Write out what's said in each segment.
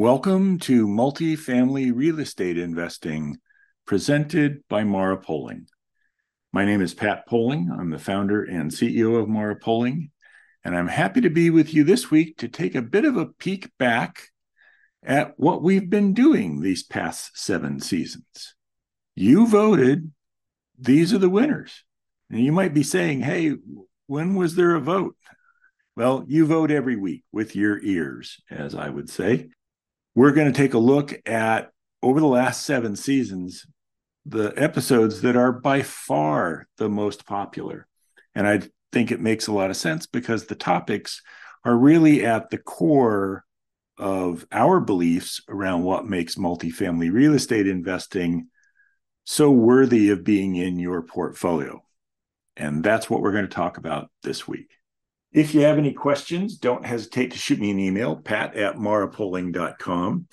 Welcome to Multifamily Real Estate Investing, presented by Mara Poling. My name is Pat Poling. I'm the founder and CEO of Mara Poling, and I'm happy to be with you this week to take a bit of a peek back at what we've been doing these past seven seasons. You voted, these are the winners. And you might be saying, hey, when was there a vote? Well, you vote every week with your ears, as I would say we're going to take a look at over the last seven seasons the episodes that are by far the most popular. And I think it makes a lot of sense because the topics are really at the core of our beliefs around what makes multifamily real estate investing so worthy of being in your portfolio. And that's what we're going to talk about this week. If you have any questions, don't hesitate to shoot me an email, pat at marapoling.com.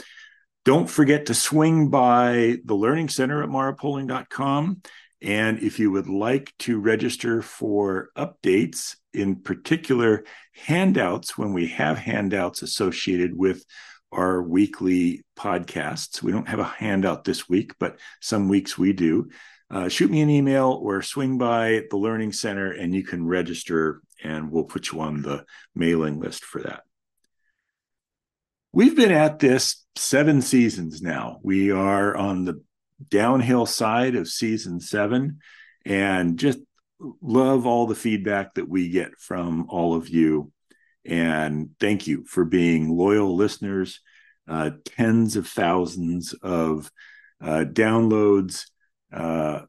Don't forget to swing by the Learning Center at marapoling.com. And if you would like to register for updates, in particular handouts, when we have handouts associated with our weekly podcasts, we don't have a handout this week, but some weeks we do. Uh, shoot me an email or swing by the Learning Center and you can register and we'll put you on the mailing list for that. We've been at this seven seasons now. We are on the downhill side of season seven and just love all the feedback that we get from all of you. And thank you for being loyal listeners, uh, tens of thousands of uh, downloads. Uh,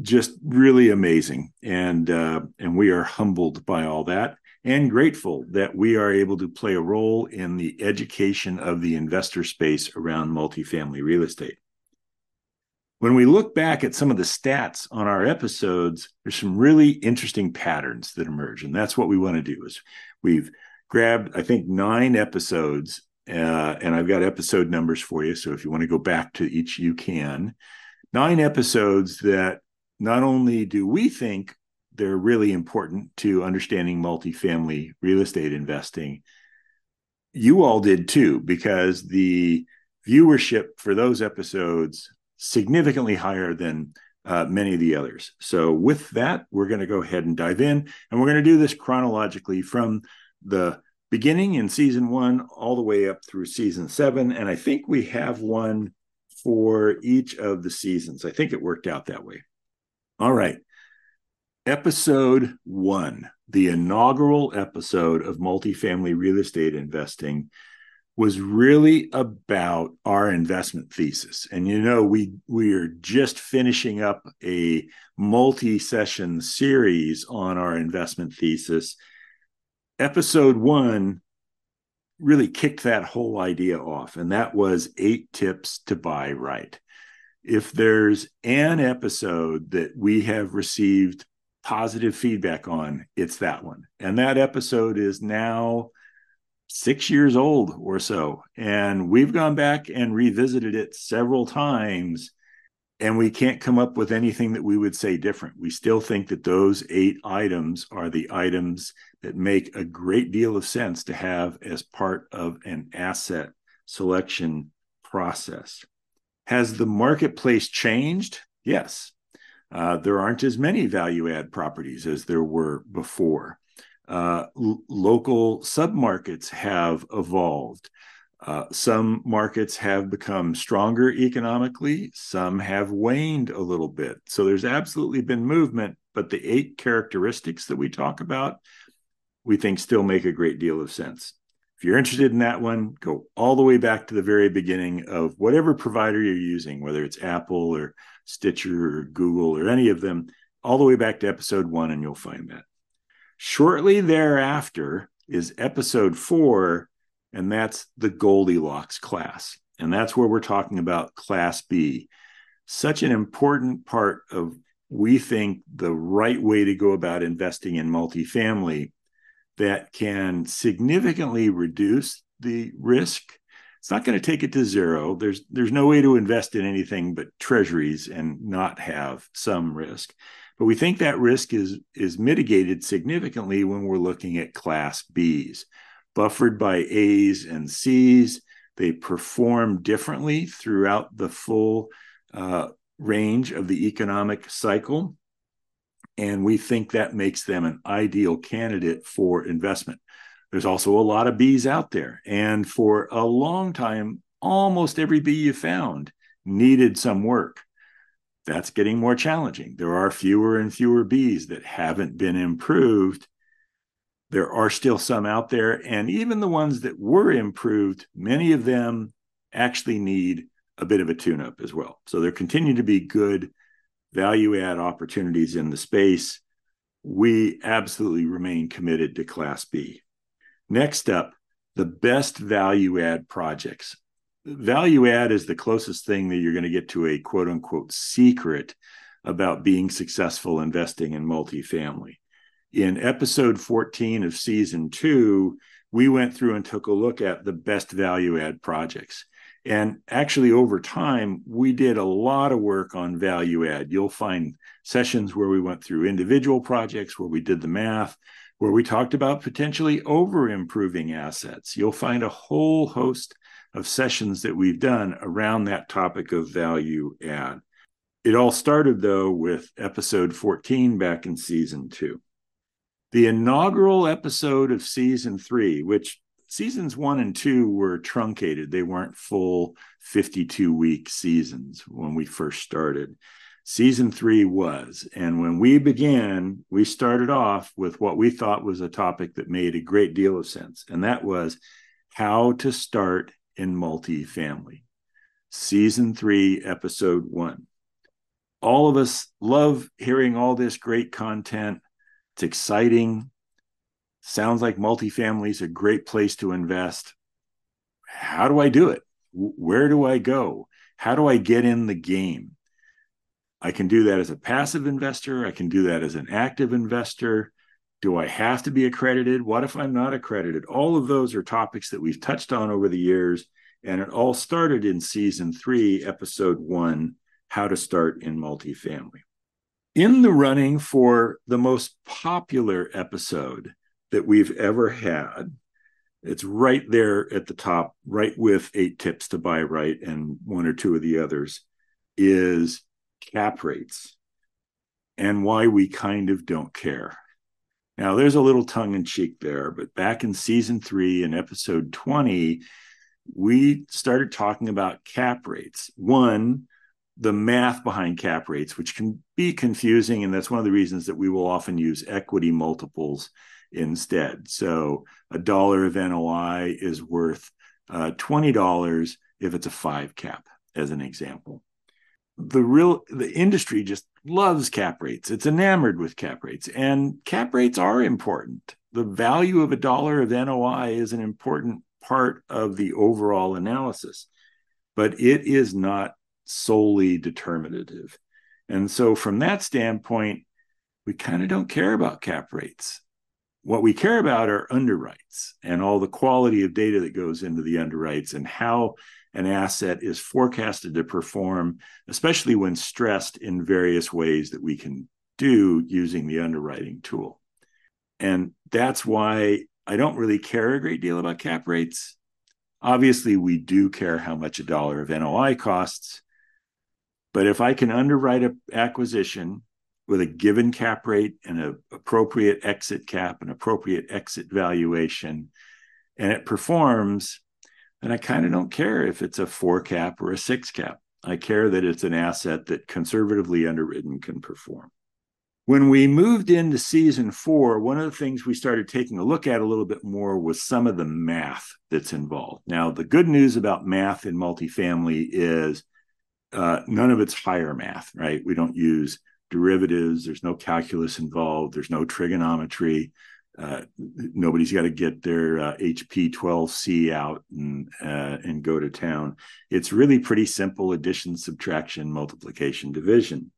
just really amazing. And uh, and we are humbled by all that and grateful that we are able to play a role in the education of the investor space around multifamily real estate. When we look back at some of the stats on our episodes there's some really interesting patterns that emerge and that's what we want to do is we've grabbed i think nine episodes uh, and i've got episode numbers for you. So if you want to go back to each you can nine episodes that not only do we think they're really important to understanding multifamily real estate investing, you all did too, because the viewership for those episodes significantly higher than uh, many of the others. So, with that, we're going to go ahead and dive in, and we're going to do this chronologically from the beginning in season one all the way up through season seven. And I think we have one for each of the seasons. I think it worked out that way. All right. Episode one, the inaugural episode of multifamily real estate investing, was really about our investment thesis. And you know, we we are just finishing up a multi-session series on our investment thesis. Episode one really kicked that whole idea off, and that was eight tips to buy right. If there's an episode that we have received positive feedback on, it's that one. And that episode is now six years old or so. And we've gone back and revisited it several times. And we can't come up with anything that we would say different. We still think that those eight items are the items that make a great deal of sense to have as part of an asset selection process. Has the marketplace changed? Yes. Uh, there aren't as many value add properties as there were before. Uh, l- local submarkets have evolved. Uh, some markets have become stronger economically, some have waned a little bit. So there's absolutely been movement, but the eight characteristics that we talk about we think still make a great deal of sense. If you're interested in that one, go all the way back to the very beginning of whatever provider you're using, whether it's Apple or Stitcher or Google or any of them, all the way back to episode one, and you'll find that. Shortly thereafter is episode four, and that's the Goldilocks class. And that's where we're talking about Class B. Such an important part of, we think, the right way to go about investing in multifamily that can significantly reduce the risk. It's not going to take it to zero. There's there's no way to invest in anything but treasuries and not have some risk. But we think that risk is is mitigated significantly when we're looking at class Bs, buffered by A's and C's They perform differently throughout the full uh, range of the economic cycle. And we think that makes them an ideal candidate for investment. There's also a lot of bees out there. And for a long time, almost every bee you found needed some work. That's getting more challenging. There are fewer and fewer bees that haven't been improved. There are still some out there. And even the ones that were improved, many of them actually need a bit of a tune up as well. So there continue to be good value add opportunities in the space. We absolutely remain committed to Class B. Next up, the best value add projects. Value add is the closest thing that you're going to get to a quote unquote secret about being successful investing in multifamily. In episode 14 of season two, we went through and took a look at the best value add projects. And actually, over time, we did a lot of work on value add. You'll find sessions where we went through individual projects, where we did the math, where we talked about potentially over improving assets. You'll find a whole host of sessions that we've done around that topic of value add. It all started, though, with episode 14 back in season two. The inaugural episode of season three, which seasons one and two were truncated, they weren't full 52 week seasons when we first started season three was. And when we began, we started off with what we thought was a topic that made a great deal of sense, and that was how to start in multifamily. Season three, episode one. All of us love hearing all this great content. It's exciting. Sounds like multifamily is a great place to invest. How do I do it? Where do I go? How do I get in the game? I can do that as a passive investor. I can do that as an active investor. Do I have to be accredited? What if I'm not accredited? All of those are topics that we've touched on over the years. And it all started in season three, episode one How to Start in Multifamily. In the running for the most popular episode that we've ever had, it's right there at the top, right with eight tips to buy right and one or two of the others, is cap rates and why we kind of don't care. Now, there's a little tongue in cheek there, but back in season three and episode 20, we started talking about cap rates. One, the math behind cap rates, which can be confusing. And that's one of the reasons that we will often use equity multiples instead. So a dollar of NOI is worth uh, $20 if it's a five cap, as an example the real the industry just loves cap rates. It's enamored with cap rates, and cap rates are important. The value of a dollar of NOI is an important part of the overall analysis, but it is not solely determinative. And so, from that standpoint, we kind of don't care about cap rates. What we care about are underwrites and all the quality of data that goes into the underwrites and how an asset is forecasted to perform, especially when stressed in various ways that we can do using the underwriting tool. And that's why I don't really care a great deal about cap rates. Obviously, we do care how much a dollar of NOI costs. But if I can underwrite an acquisition with a given cap rate and an appropriate exit cap, an appropriate exit valuation, and it performs, then I kind of don't care if it's a four cap or a six cap. I care that it's an asset that conservatively underwritten can perform. When we moved into season four, one of the things we started taking a look at a little bit more was some of the math that's involved. Now, the good news about math in multifamily is uh, none of it's higher math, right? We don't use derivatives, there's no calculus involved, there's no trigonometry. Uh, nobody's got to get their uh, HP 12C out and uh, and go to town. It's really pretty simple addition, subtraction, multiplication, division.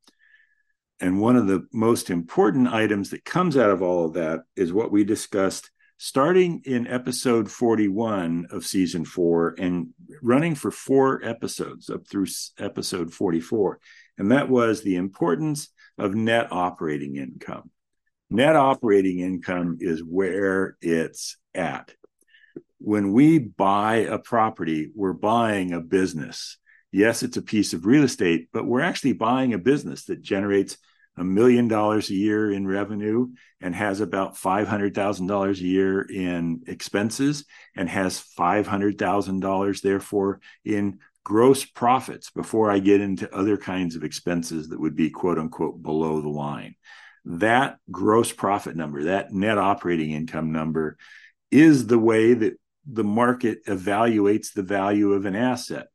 And one of the most important items that comes out of all of that is what we discussed starting in episode 41 of season four and running for four episodes up through episode 44. And that was the importance of net operating income net operating income is where it's at. when we buy a property, we're buying a business. Yes, it's a piece of real estate, but we're actually buying a business that generates a million dollars a year in revenue and has about $500,000 a year in expenses and has $500,000 therefore in gross profits before I get into other kinds of expenses that would be quote unquote below the line. That gross profit number, that net operating income number, is the way that the market evaluates the value of an asset.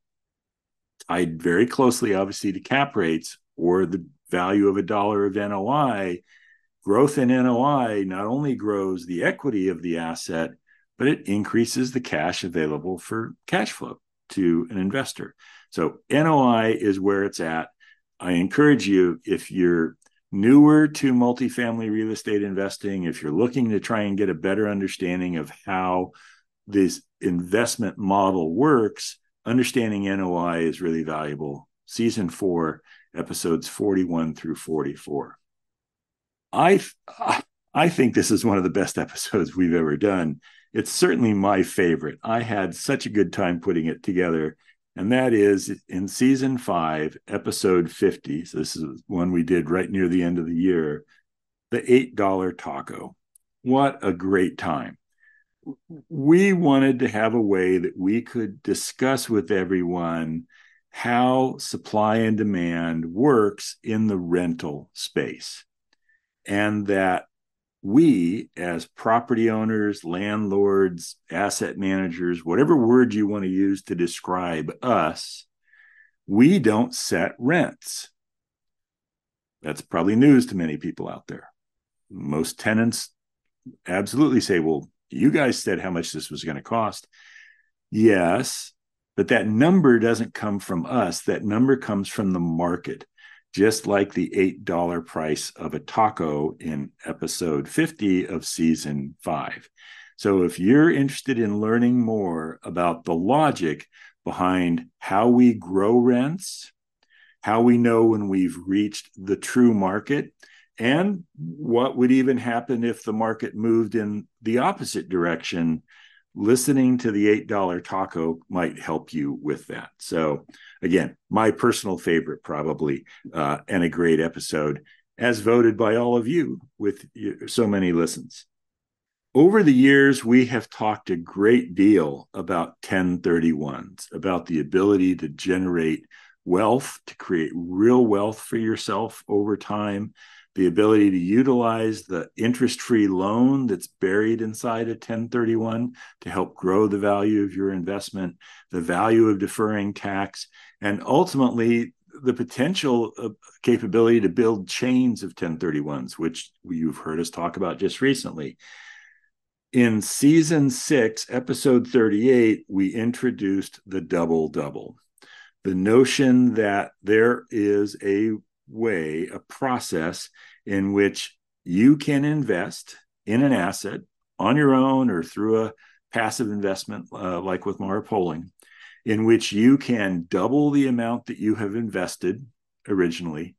Tied very closely, obviously, to cap rates or the value of a dollar of NOI. Growth in NOI not only grows the equity of the asset, but it increases the cash available for cash flow to an investor. So NOI is where it's at. I encourage you, if you're newer to multifamily real estate investing, if you're looking to try and get a better understanding of how this investment model works, understanding NOI is really valuable. Season four, episodes 41 through 44. I I think this is one of the best episodes we've ever done it's certainly my favorite. I had such a good time putting it together. And that is in season five, episode 50. So this is one we did right near the end of the year. The $8 taco. What a great time. We wanted to have a way that we could discuss with everyone how supply and demand works in the rental space. And that we, as property owners, landlords, asset managers, whatever word you want to use to describe us, we don't set rents. That's probably news to many people out there. Most tenants absolutely say, well, you guys said how much this was going to cost. Yes, but that number doesn't come from us. That number comes from the market just like the $8 price of a taco in episode 50 of season five. So, if you're interested in learning more about the logic behind how we grow rents, how we know when we've reached the true market, and what would even happen if the market moved in the opposite direction listening to the $8 taco might help you with that. So, again, my personal favorite, probably, uh, and a great episode, as voted by all of you with so many listens. Over the years, we have talked a great deal about 1031s, about the ability to generate wealth, to create real wealth for yourself over time, the ability to utilize the interest free loan that's buried inside a 1031 to help grow the value of your investment, the value of deferring tax, and ultimately the potential uh, capability to build chains of 1031s, which you've heard us talk about just recently. In season six, episode 38, we introduced the double double. The notion that there is a way, a process in which you can invest in an asset on your own or through a passive investment uh, like with Mara Poling, in which you can double the amount that you have invested originally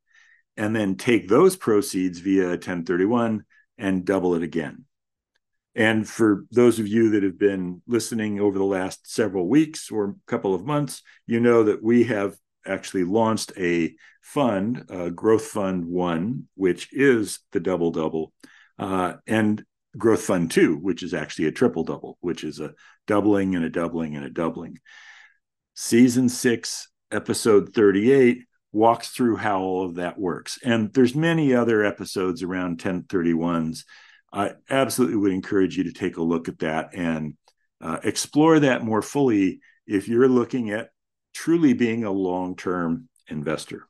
and then take those proceeds via 1031 and double it again. And for those of you that have been listening over the last several weeks or couple of months, you know that we have actually launched a fund, uh, Growth Fund One, which is the double double, uh, and Growth Fund Two, which is actually a triple double, which is a doubling and a doubling and a doubling. Season six, episode 38 walks through how all of that works. And there's many other episodes around 1031s. I absolutely would encourage you to take a look at that and uh, explore that more fully if you're looking at truly being a long-term investor.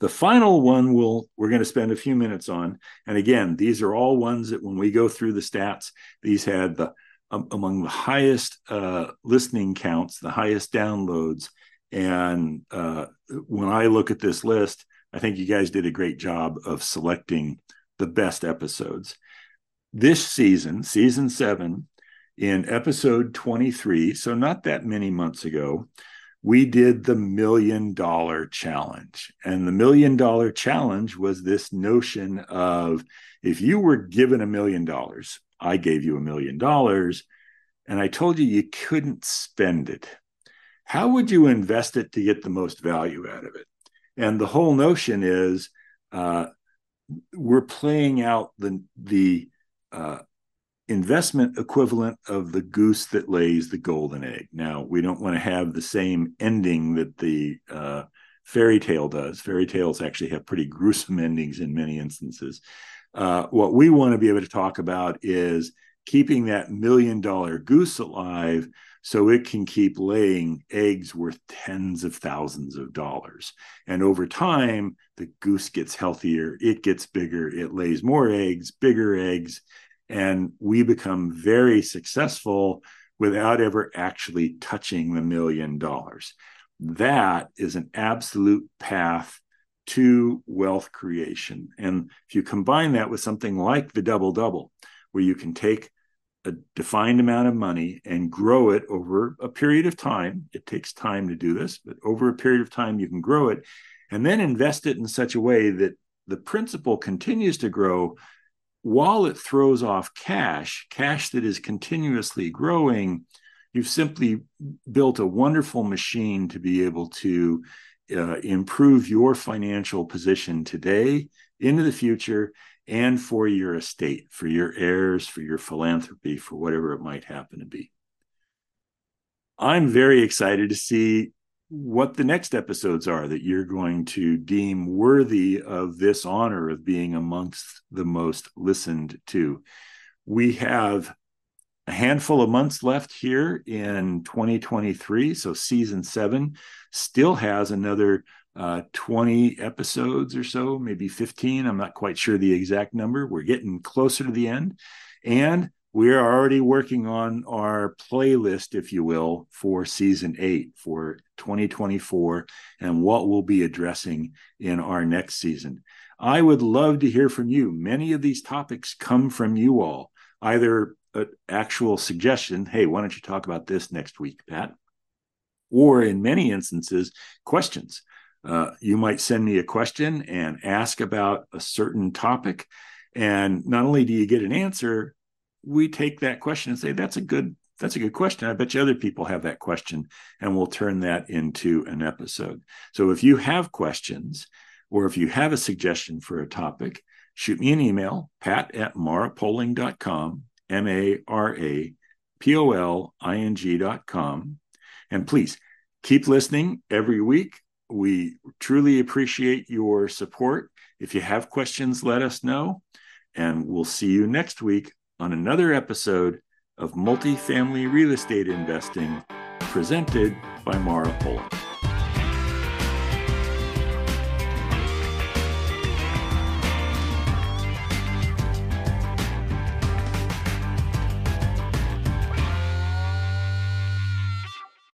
The final one we'll, we're going to spend a few minutes on. And again, these are all ones that when we go through the stats, these had the um, among the highest uh, listening counts, the highest downloads. And uh, when I look at this list, I think you guys did a great job of selecting the best episodes. This season, season seven, in episode 23, so not that many months ago, we did the million dollar challenge. And the million dollar challenge was this notion of if you were given a million dollars, I gave you a million dollars, and I told you you couldn't spend it, how would you invest it to get the most value out of it? And the whole notion is uh, we're playing out the the uh, investment equivalent of the goose that lays the golden egg. Now, we don't want to have the same ending that the uh, fairy tale does. Fairy tales actually have pretty gruesome endings in many instances. Uh, what we want to be able to talk about is keeping that million dollar goose alive so it can keep laying eggs worth tens of thousands of dollars. And over time, the goose gets healthier, it gets bigger, it lays more eggs, bigger eggs, and we become very successful without ever actually touching the million dollars. That is an absolute path to wealth creation. And if you combine that with something like the double double, where you can take a defined amount of money and grow it over a period of time. It takes time to do this, but over a period of time, you can grow it and then invest it in such a way that the principal continues to grow while it throws off cash, cash that is continuously growing. You've simply built a wonderful machine to be able to uh, improve your financial position today into the future and for your estate, for your heirs, for your philanthropy, for whatever it might happen to be. I'm very excited to see what the next episodes are that you're going to deem worthy of this honor of being amongst the most listened to. We have a handful of months left here in 2023. So, season seven still has another uh, 20 episodes or so, maybe 15. I'm not quite sure the exact number. We're getting closer to the end. And we are already working on our playlist, if you will, for season eight for 2024 and what we'll be addressing in our next season. I would love to hear from you. Many of these topics come from you all, either an actual suggestion, hey, why don't you talk about this next week, Pat? Or in many instances, questions uh, you might send me a question and ask about a certain topic. And not only do you get an answer, we take that question and say, that's a good that's a good question. I bet you other people have that question, and we'll turn that into an episode. So if you have questions or if you have a suggestion for a topic, shoot me an email, pat at marapoling.com, M A R A P O L I N G.com. And please keep listening every week. We truly appreciate your support. If you have questions, let us know. And we'll see you next week on another episode of Multifamily Real Estate Investing presented by Mara Poling.